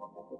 como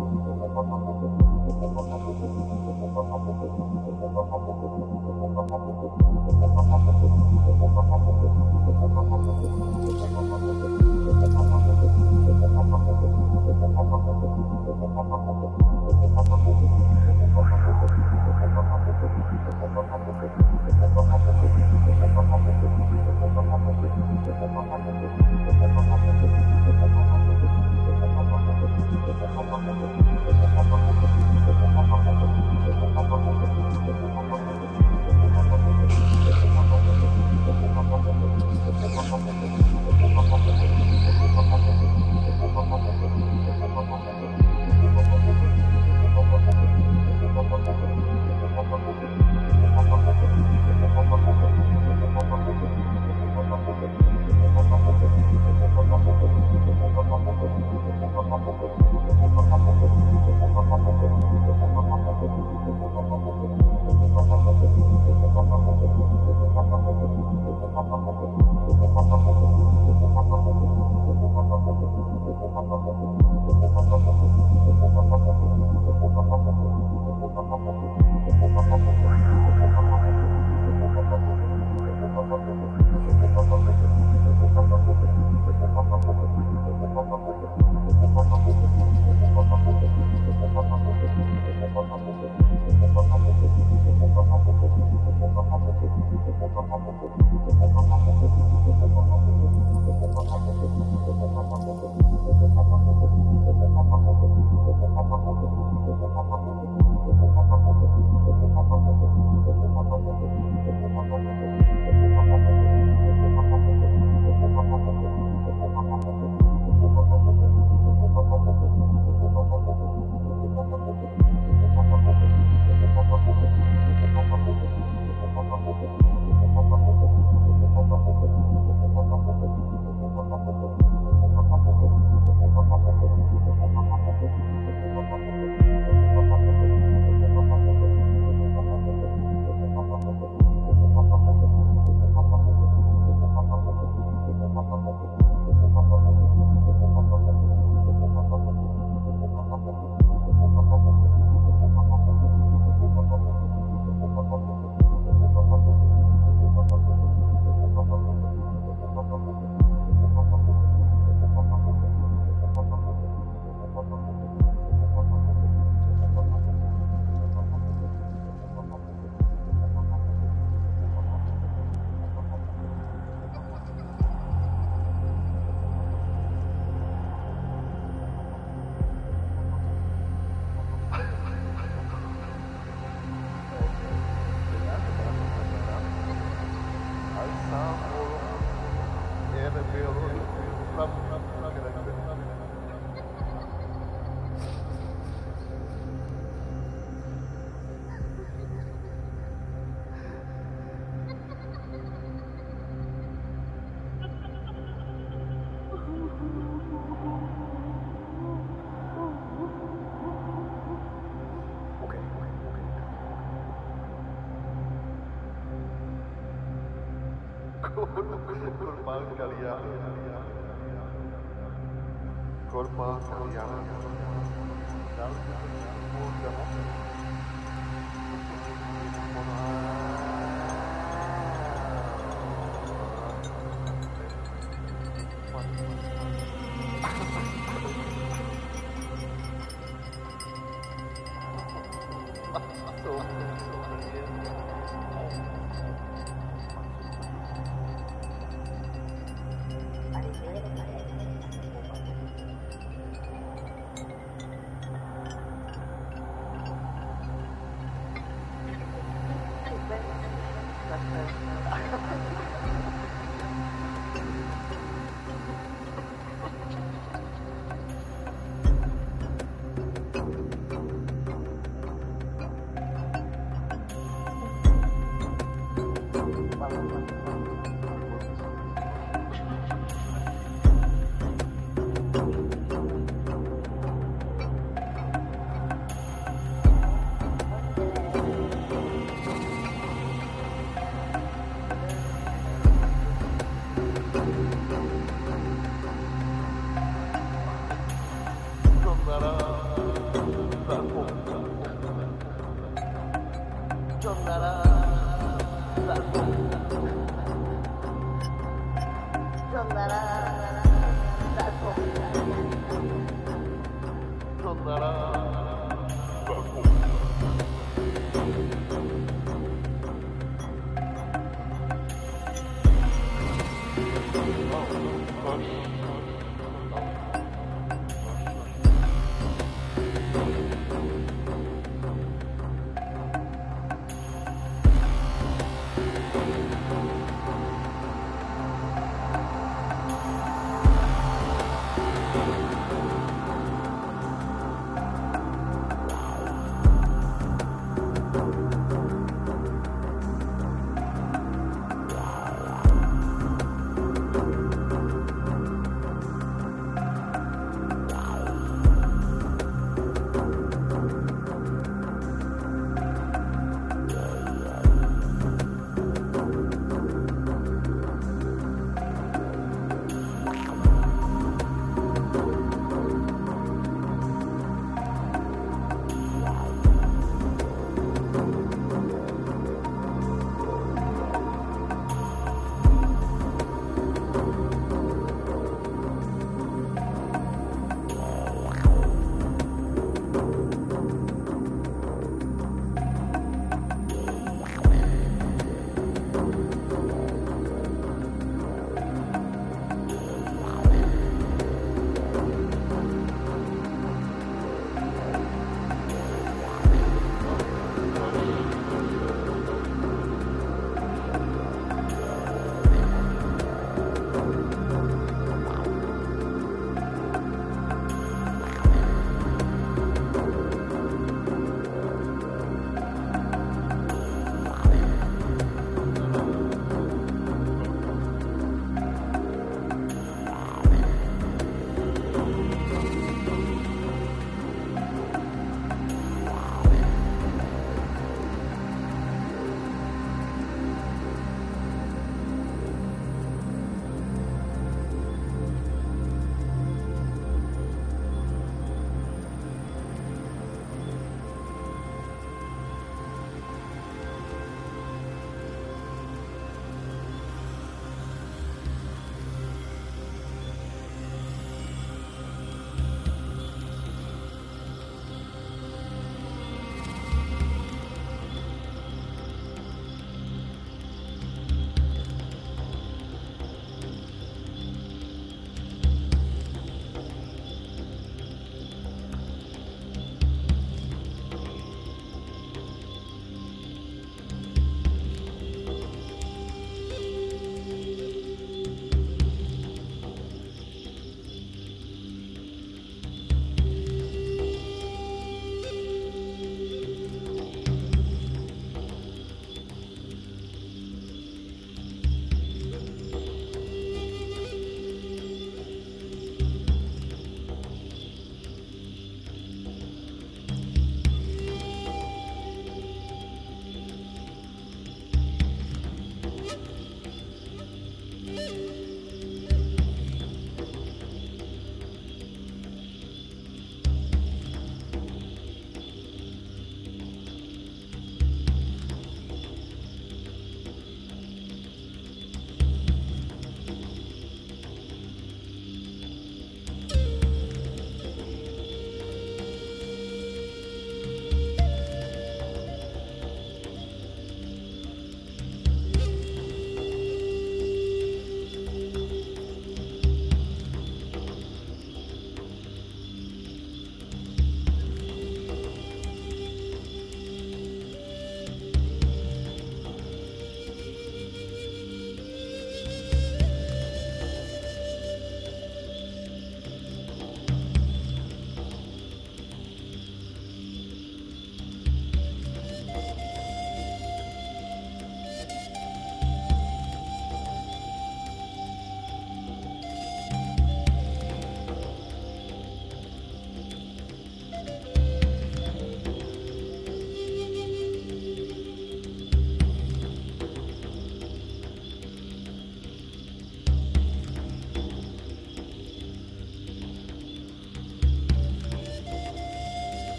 Kurban